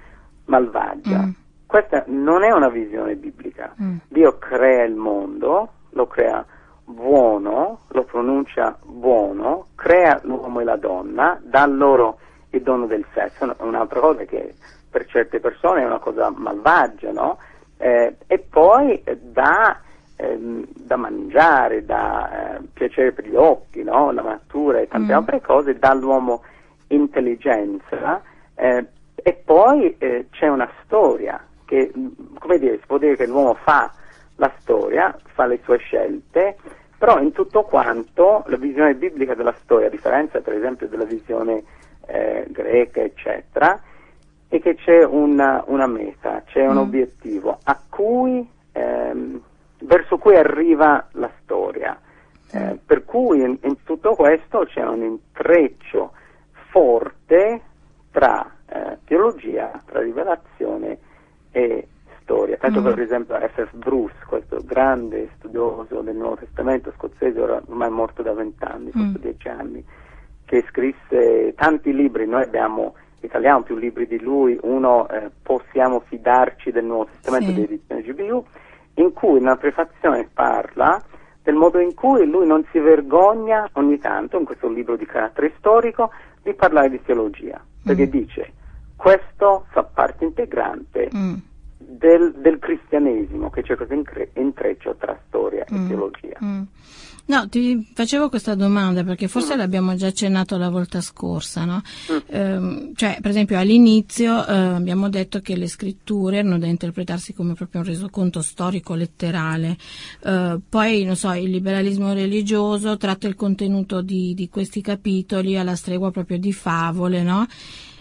malvagia. Mm. Questa non è una visione biblica. Mm. Dio crea il mondo, lo crea buono, lo pronuncia buono, crea l'uomo e la donna, dà loro il dono del sesso, un'altra cosa che per certe persone è una cosa malvagia, no? Eh, e poi dà ehm, da mangiare, da eh, piacere per gli occhi, no? la natura e tante mm. altre cose, dà all'uomo intelligenza eh, e poi eh, c'è una storia che, come dire, si può dire che l'uomo fa la storia, fa le sue scelte, però in tutto quanto la visione biblica della storia, a differenza per esempio della visione eh, greca, eccetera, è che c'è una, una meta, c'è un mm. obiettivo cui, ehm, verso cui arriva la storia. Eh, per cui in, in, tutto questo c'è un intreccio forte tra eh, teologia, tra rivelazione e storia. Tanto mm. per esempio F.F. Bruce, questo grande studioso del Nuovo Testamento scozzese, ormai morto da vent'anni, mm. dieci anni, che scrisse tanti libri, noi abbiamo italiano più libri di lui, uno eh, Possiamo fidarci del Nuovo Testamento sì. di edizione GBU, in cui nella prefazione parla del modo in cui lui non si vergogna ogni tanto, in questo libro di carattere storico, di parlare di teologia, perché mm. dice questo fa parte integrante mm. Del, del, cristianesimo, che c'è questo intreccio tra storia mm. e teologia. Mm. No, ti facevo questa domanda perché forse mm. l'abbiamo già accennato la volta scorsa, no? Eh, cioè, per esempio, all'inizio eh, abbiamo detto che le scritture erano da interpretarsi come proprio un resoconto storico letterale. Eh, poi, non so, il liberalismo religioso tratta il contenuto di, di questi capitoli alla stregua proprio di favole, no?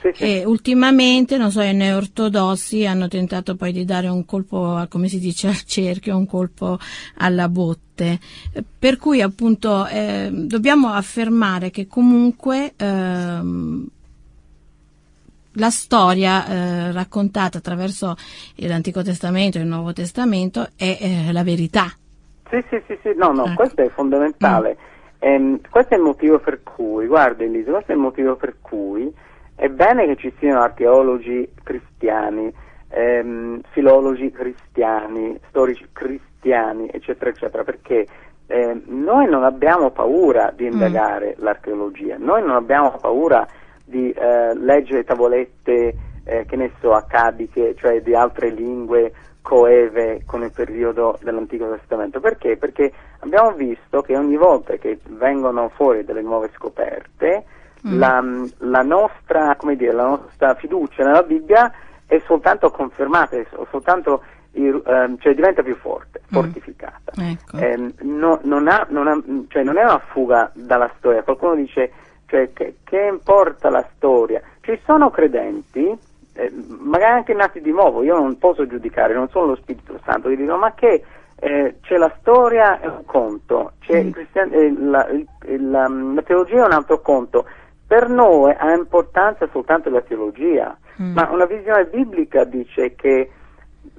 Sì, sì. E ultimamente, non so, i neortodossi hanno tentato poi di dare un colpo, come si dice, al cerchio, un colpo alla botte. Per cui appunto eh, dobbiamo affermare che comunque ehm, la storia eh, raccontata attraverso l'Antico Testamento e il Nuovo Testamento è eh, la verità. Sì, sì, sì, sì, no, no, ecco. questo è fondamentale. Mm. Ehm, questo è il motivo per cui, guarda Elisa, questo è il motivo per cui è bene che ci siano archeologi cristiani, ehm, filologi cristiani, storici cristiani, eccetera, eccetera, perché eh, noi non abbiamo paura di indagare mm. l'archeologia, noi non abbiamo paura di eh, leggere tavolette, eh, che ne so, accadiche, cioè di altre lingue coeve con il periodo dell'Antico Testamento. Perché? Perché abbiamo visto che ogni volta che vengono fuori delle nuove scoperte, mm. la, la, nostra, dire, la, nostra, fiducia nella Bibbia è soltanto confermata, è soltanto eh, cioè diventa più forte, mm. fortificata. Ecco. Eh, no, non, ha, non, ha, cioè non, è una fuga dalla storia. Qualcuno dice cioè, che, che, importa la storia? Ci sono credenti, eh, magari anche nati di nuovo, io non posso giudicare, non sono lo Spirito Santo, che dicono ma che eh, c'è la storia e un conto, mm. eh, la, la, la teologia è un altro conto. Per noi ha importanza soltanto la teologia, mm. ma una visione biblica dice che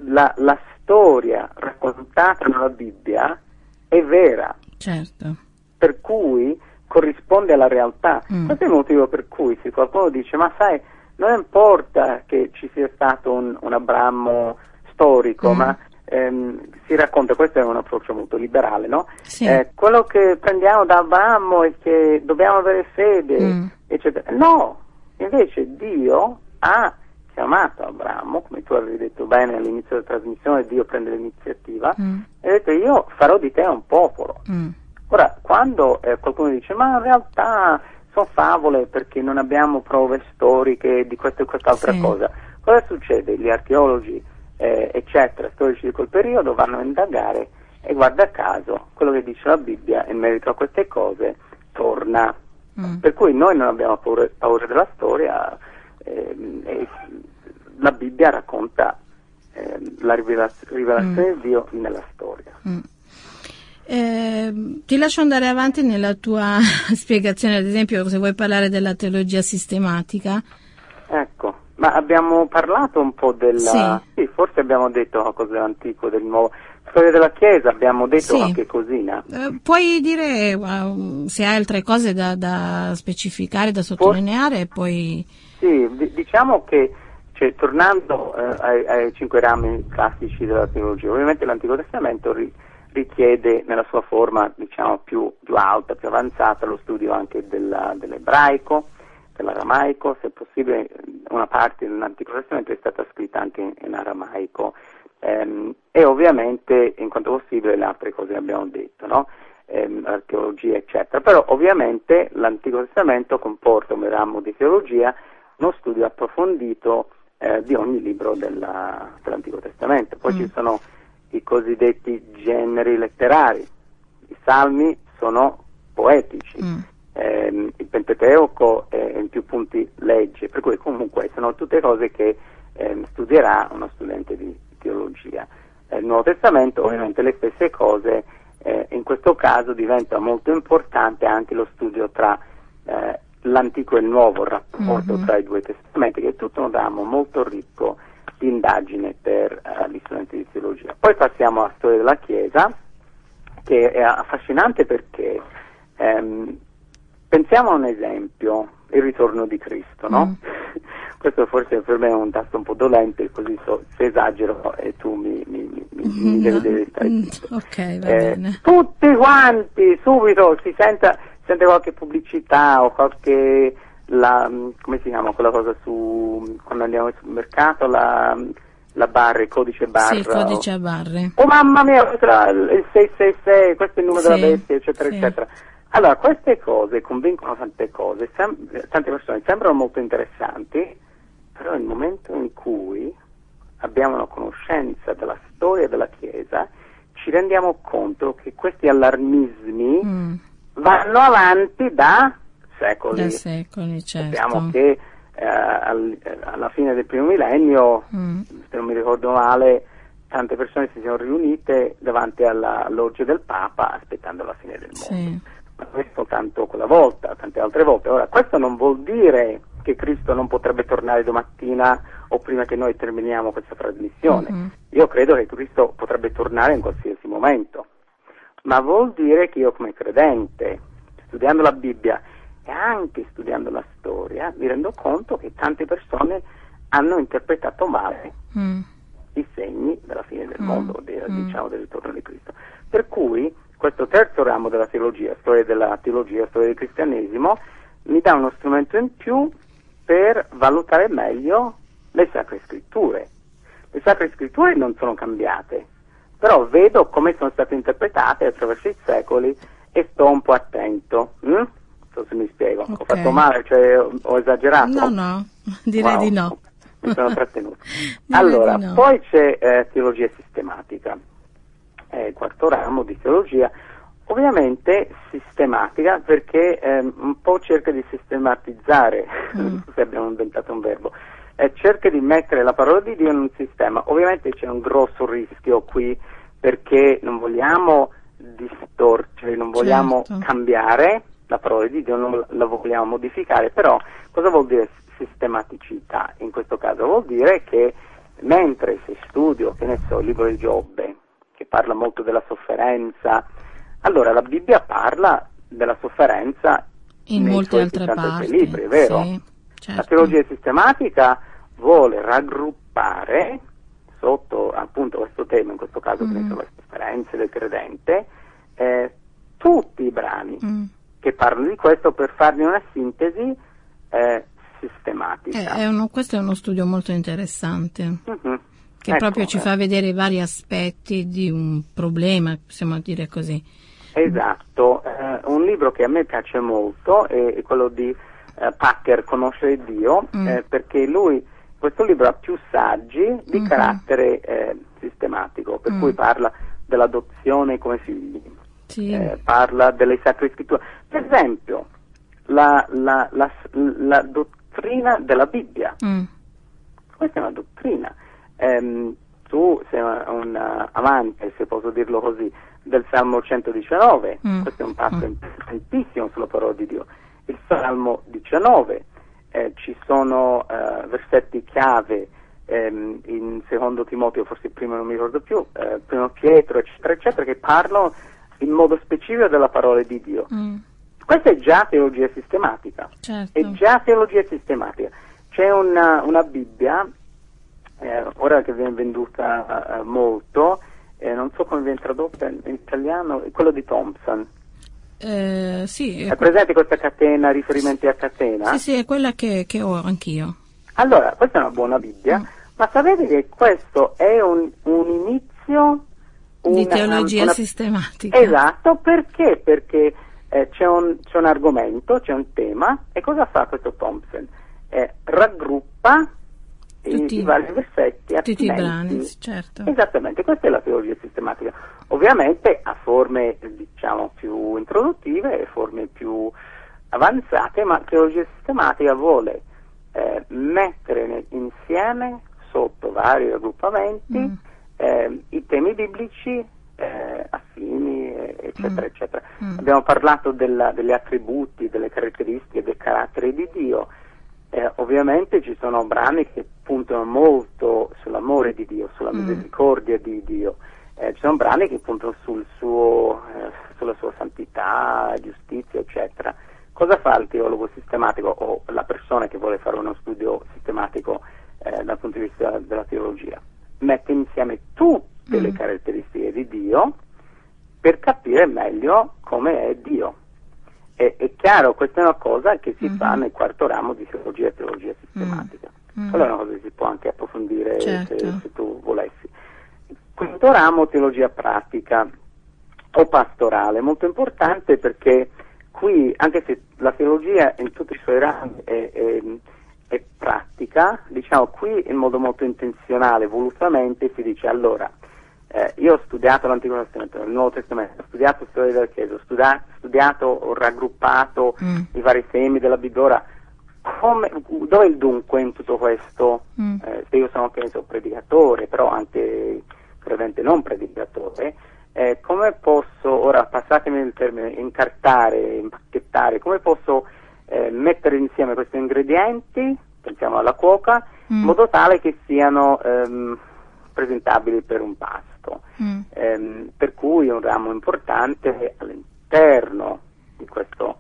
la, la storia raccontata nella Bibbia è vera. Certo. Per cui corrisponde alla realtà. Mm. Questo è il motivo per cui se qualcuno dice ma sai, non importa che ci sia stato un, un Abramo storico, mm. ma ehm, si racconta, questo è un approccio molto liberale, no? Sì. Eh, quello che prendiamo da Abramo è che dobbiamo avere fede, mm. eccetera. No, invece Dio ha chiamato Abramo, come tu avevi detto bene all'inizio della trasmissione, Dio prende l'iniziativa, mm. e ha detto io farò di te un popolo. Mm. Ora, quando eh, qualcuno dice ma in realtà sono favole perché non abbiamo prove storiche di questa e quest'altra sì. cosa, cosa succede? Gli archeologi, eh, eccetera, storici di quel periodo vanno a indagare e guarda caso quello che dice la Bibbia in merito a queste cose torna. Mm. Per cui noi non abbiamo paura, paura della storia, eh, e la Bibbia racconta eh, la rivelaz- rivelazione mm. di Dio nella storia. Mm. Eh, ti lascio andare avanti nella tua spiegazione, ad esempio se vuoi parlare della teologia sistematica. Ecco, ma abbiamo parlato un po' della... Sì, sì forse abbiamo detto qualcosa dell'antico, del nuovo. Storia della Chiesa, abbiamo detto sì. qualche cosina. Eh, puoi dire uh, se hai altre cose da, da specificare, da sottolineare For- e poi... Sì, d- diciamo che cioè, tornando eh, ai, ai, cinque rami classici della teologia, ovviamente l'Antico Testamento ri- richiede nella sua forma diciamo, più, più, alta, più avanzata, lo studio anche della, dell'ebraico, dell'aramaico, se possibile una parte dell'Antico Testamento è stata scritta anche in, in aramaico ehm, e ovviamente in quanto possibile le altre cose che abbiamo detto, no? ehm, archeologia eccetera, però ovviamente l'Antico Testamento comporta un ramo di teologia, uno studio approfondito eh, di ogni libro della, dell'Antico Testamento. Poi mm. ci sono i cosiddetti generi letterari. I salmi sono poetici, mm. Eh, il Pentateuco è in più punti legge, per cui comunque sono tutte cose che eh, studierà uno studente di teologia. Eh, il Nuovo Testamento ovviamente le stesse cose, eh, in questo caso diventa molto importante anche lo studio tra eh, l'antico e il nuovo rapporto mm-hmm. tra i due testamenti, che è tutto un ramo molto ricco di indagine per uh, gli studenti di teologia. Poi passiamo alla storia della Chiesa, che è affascinante perché ehm, pensiamo a un esempio, il ritorno di Cristo, no? Mm. Questo forse per me è un tasto un po' dolente, così so, se esagero e tu mi, mi, mi, mi no. devi stare mm, zitto. Ok, va Eh, bene. tutti quanti subito si senta sente qualche pubblicità o qualche, la, come si chiama quella cosa su, quando andiamo al supermercato, la, la barra, il codice barra. Sì, il codice a barre. Oh mamma mia, questo è il 666, questo è il numero Sì, della bestia, eccetera, sì. eccetera. Allora, queste cose convincono tante cose, sem- tante persone, sembrano molto interessanti, però nel momento in cui abbiamo una conoscenza della storia della Chiesa, ci rendiamo conto che questi allarmismi Mm, vanno avanti da secoli. da secoli, certo. Sappiamo che eh, al- eh, alla fine del primo millennio, Mm, se non mi ricordo male, tante persone si sono riunite davanti alla loggia del Papa aspettando la fine del mondo. sì. Ma questo soltanto quella volta, tante altre volte. Ora, questo non vuol dire che Cristo non potrebbe tornare domattina o prima che noi terminiamo questa trasmissione. Mhm. Io credo che Cristo potrebbe tornare in qualsiasi momento, ma vuol dire che io come credente, studiando la Bibbia e anche studiando la storia, mi rendo conto che tante persone hanno interpretato male Mm, i segni della fine del Mm, mondo, mm. diciamo del ritorno di Cristo. Per cui questo terzo ramo della teologia, storia della teologia, storia del cristianesimo, mi dà uno strumento in più per valutare meglio le sacre scritture. Le sacre scritture non sono cambiate, però vedo come sono state interpretate attraverso i secoli e sto un po' attento. Hm? Non so se mi spiego. Okay. Ho fatto male, cioè ho esagerato? No, no, direi Wow. di no. Mi sono trattenuto. Direi allora, no. poi c'è eh, teologia sistematica, il quarto ramo di teologia, ovviamente sistematica perché ehm, un po' cerca di sistematizzare, Mm. se abbiamo inventato un verbo, eh, cerca di mettere la parola di Dio in un sistema. Ovviamente c'è un grosso rischio qui perché non vogliamo distorcere, non vogliamo Certo. cambiare la parola di Dio, non la vogliamo modificare, però cosa vuol dire sistematicità in questo caso? Vuol dire che mentre se studio, che ne so, il libro di Giobbe, che parla molto della sofferenza, allora la Bibbia parla della sofferenza In molte altre 66 parti. libri, vero? Sì, La certo. teologia sistematica vuole raggruppare sotto appunto questo tema, in questo caso Mm. so, le sofferenze del credente, eh, tutti i brani Mm. che parlano di questo per farne una sintesi eh, sistematica. Eh, è uno- questo è uno studio molto interessante, Mhm. Che Ecco, proprio ci eh, fa vedere i vari aspetti di un problema, possiamo dire così. Esatto, eh, un libro che a me piace molto è, è quello di eh, Packer, Conoscere Dio, Mm. eh, perché lui, questo libro ha più saggi di Mhm. carattere eh, sistematico, per Mm. cui parla dell'adozione come figli, Sì. eh, parla delle sacre scritture. Per esempio, la, la- la- la dottrina della Bibbia, Mm. questa è una dottrina. Ehm, tu sei un eh, amante, se posso dirlo così, del Salmo 119, Mm. questo è un passo Mm. importantissimo sulla parola di Dio. Il Salmo 19, eh, ci sono eh, versetti chiave ehm, in secondo Timoteo, forse il primo non mi ricordo più, eh, primo Pietro, eccetera, eccetera, che parlano in modo specifico della parola di Dio. Mm. Questa è già teologia sistematica Certo. è già teologia sistematica. C'è una, una Bibbia, eh, ora che viene venduta eh, molto, eh, non so come viene tradotta in, italiano, è quello di Thompson. Eh, sì, è presente questa catena, riferimenti a catena? sì, sì, è quella che, che ho anch'io. Allora, questa è una buona Bibbia, Mm. ma sapete che questo è un, un inizio di una- teologia una- sistematica. Esatto, perché? Perché eh, c'è, un, c'è un argomento, c'è un tema, e cosa fa questo Thompson? Eh, raggruppa Tutti- i, vari versetti Tutti i brani, certo. Esattamente, questa è la teologia sistematica. Ovviamente ha forme, diciamo, più introduttive e forme più avanzate, ma teologia sistematica vuole eh, mettere insieme sotto vari raggruppamenti Mm. eh, i temi biblici eh, affini, eccetera, Mm. eccetera. Mm. Abbiamo parlato della- degli attributi, delle caratteristiche del carattere di Dio. Eh, ovviamente ci sono brani che puntano molto sull'amore di Dio, sulla Mm. misericordia di Dio. Eh, ci sono brani che puntano sul suo, eh, sulla sua santità, giustizia, eccetera. Cosa fa il teologo sistematico o la persona che vuole fare uno studio sistematico eh, dal punto di vista della teologia? Mette insieme tutte le Mm. caratteristiche di Dio per capire meglio come è Dio. È, è chiaro, questa è una cosa che si Mhm. fa nel quarto ramo di teologia e teologia sistematica. Mm. Quella è una cosa che si può anche approfondire se- Certo. se tu volessi. Quinto ramo, teologia pratica o pastorale, molto importante perché qui, anche se la teologia in tutti i suoi rami è, è- è pratica, diciamo qui in modo molto intenzionale, volutamente si dice allora, eh, io ho studiato l'Antico Testamento, il Nuovo Testamento, ho studiato storia della Chiesa, ho studia- studiato, ho raggruppato Mm. i vari temi della Bibbia, ora come, dove è il dunque in tutto questo? Mm. Eh, se io sono che ne so, predicatore, però anche credente non predicatore, eh, come posso, ora passatemi il termine, incartare, impacchettare, come posso eh, mettere insieme questi ingredienti, pensiamo alla cuoca, Mm. in modo tale che siano ehm, presentabili per un Mm. Ehm, per cui un ramo importante all'interno di questo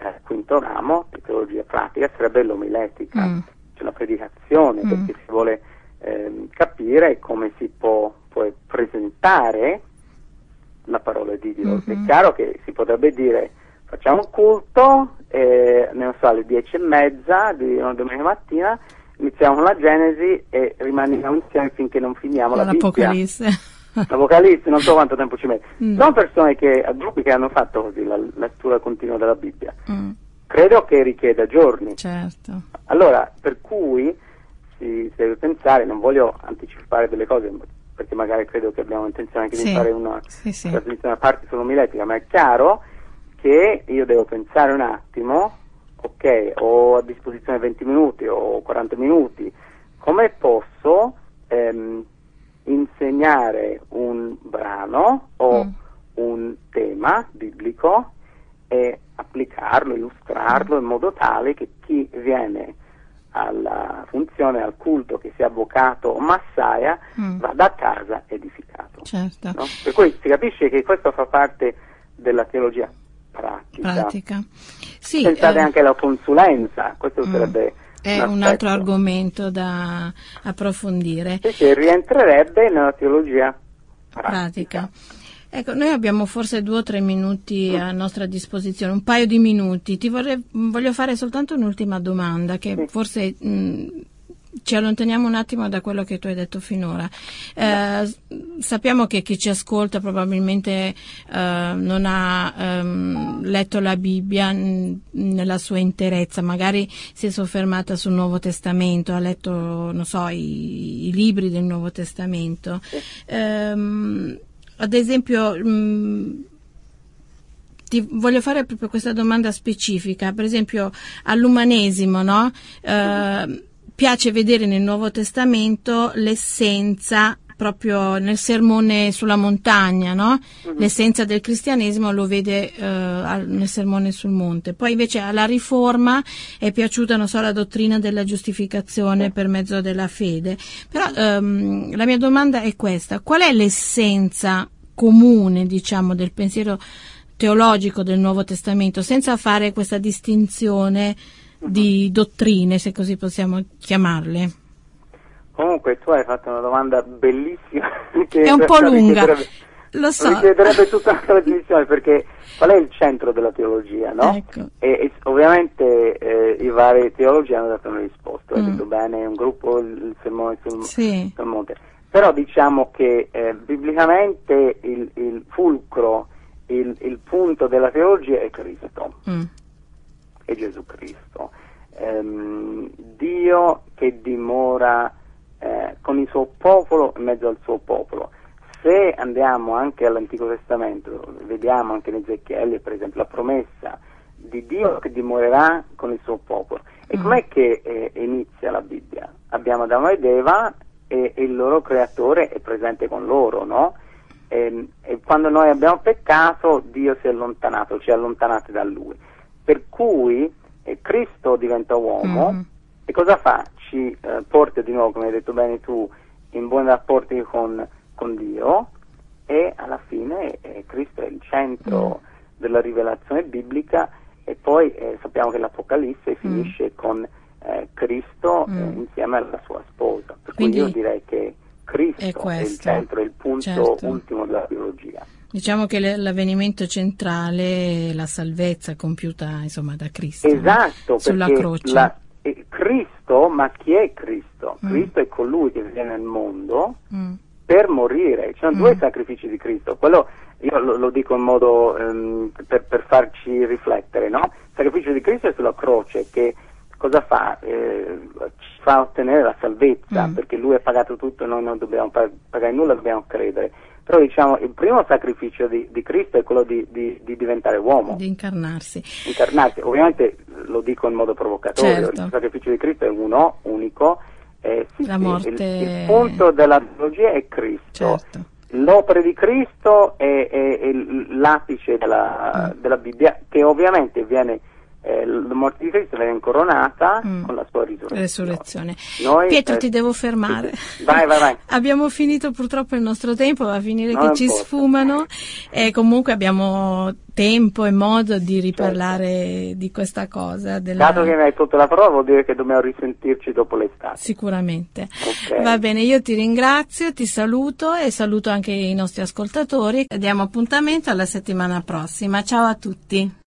eh, quinto ramo di teologia pratica sarebbe l'omiletica, Mm. cioè la predicazione, Mm. perché si vuole ehm, capire come si può, può presentare la parola di Dio. Mm-hmm. È chiaro che si potrebbe dire facciamo un culto, eh, non so, alle dieci e mezza di una domenica mattina, iniziamo la Genesi e rimaniamo insieme finché non finiamo la L'Apocalisse. L'Apocalisse, non so quanto tempo ci mette. Mm. Sono persone che, gruppi che hanno fatto così la lettura continua della Bibbia. Mm. Credo che richieda giorni. Certo. Allora, per cui si, si, deve pensare, non voglio anticipare delle cose, perché magari credo che abbiamo intenzione anche sì. di fare una sì, sì. trasmissione a parte sull'omiletica, ma è chiaro che io devo pensare un attimo, ok, ho a disposizione 20 minuti o 40 minuti, come posso ehm, insegnare un brano o mm. un tema biblico e applicarlo, illustrarlo mm. in modo tale che chi viene alla funzione, al culto che sia avvocato o massaia, mm. vada a casa edificato. Certo. No? Per cui si capisce che questo fa parte della teologia pratica. pratica. Sì, Pensate eh, anche alla consulenza, questo mm, sarebbe è un, un altro argomento da approfondire. Sì, che rientrerebbe nella teologia pratica. pratica. Ecco, noi abbiamo forse due o tre minuti a nostra disposizione, un paio di minuti. Ti vorrei, voglio fare soltanto un'ultima domanda che forse mh, ci allontaniamo un attimo da quello che tu hai detto finora. Eh, sappiamo che chi ci ascolta probabilmente eh, non ha ehm, letto la Bibbia n- nella sua interezza, magari si è soffermata sul Nuovo Testamento, ha letto, non so, i, i libri del Nuovo Testamento. Eh, ad esempio, mh, ti voglio fare proprio questa domanda specifica, per esempio all'umanesimo, no? Eh, piace vedere nel Nuovo Testamento l'essenza proprio nel sermone sulla montagna, no? uh-huh. L'essenza del cristianesimo lo vede uh, nel sermone sul monte. Poi invece alla riforma è piaciuta, non so, la dottrina della giustificazione per mezzo della fede. Però um, la mia domanda è questa: qual è l'essenza comune, diciamo, del pensiero teologico del Nuovo Testamento, senza fare questa distinzione di dottrine, se così possiamo chiamarle. Comunque tu hai fatto una domanda bellissima. È un po' lunga. Lo so. Richiederebbe tutta la trasmissione perché qual è il centro della teologia, no? Ecco. E, e, ovviamente eh, i vari teologi hanno dato una risposta, mm. hai detto bene, un gruppo, il sermone sul, sì. sul monte. Però diciamo che eh, biblicamente il, il fulcro, il, il, punto della teologia è Cristo. Mm è Gesù Cristo. Ehm, Dio che dimora eh, con il suo popolo in mezzo al suo popolo. Se andiamo anche all'Antico Testamento, vediamo anche in Ezechiele, per esempio, la promessa di Dio che dimorerà con il suo popolo. E mm. com'è che eh, inizia la Bibbia? Abbiamo Adamo ed Eva e, e, il loro creatore è presente con loro, no? E, ehm, e quando noi abbiamo peccato, Dio si è allontanato, ci ha allontanati da Lui per cui eh, Cristo diventa uomo mm. e cosa fa? Ci eh, porta di nuovo, come hai detto bene tu, in buoni rapporti con, con Dio e alla fine eh, Cristo è il centro mm. della rivelazione biblica e poi eh, sappiamo che l'Apocalisse mm. finisce con eh, Cristo eh, mm. insieme alla sua sposa. Per Quindi, cui io direi che Cristo è, è il centro, è il punto certo. ultimo della biologia. Diciamo che l'avvenimento centrale è la salvezza compiuta insomma, da Cristo esatto, no? sulla croce. La, eh, Cristo, ma chi è Cristo? Mm. Cristo è colui che viene nel mondo mm. per morire. Ci sono mm. due sacrifici di Cristo. Quello io lo, lo dico in modo um, per, per, farci riflettere, no? Il sacrificio di Cristo è sulla croce che cosa fa? Eh, ci fa ottenere la salvezza mm. perché lui ha pagato tutto e noi non dobbiamo pagare nulla, dobbiamo credere però diciamo il primo sacrificio di, di Cristo è quello di, di, di, diventare uomo. Di incarnarsi. Incarnarsi, ovviamente lo dico in modo provocatorio, certo. il sacrificio di Cristo è uno, unico, eh, sì, La morte... il, il, punto della teologia è Cristo. Certo. L'opera di Cristo è, è, è l'apice della, mm. della, Bibbia che ovviamente viene eh, la morte di Cristo viene incoronata mm. con la sua risurrezione. Resurrezione. Noi, Pietro, eh, ti devo fermare. Sì, vai, vai, vai. abbiamo finito purtroppo il nostro tempo, va a finire non che ci importa. sfumano e comunque abbiamo tempo e modo di riparlare certo. di questa cosa. Della... Dato che mi hai tolto la prova vuol dire che dobbiamo risentirci dopo l'estate. Sicuramente. Okay. Va bene, io ti ringrazio, ti saluto e saluto anche i nostri ascoltatori. Diamo appuntamento alla settimana prossima. Ciao a tutti.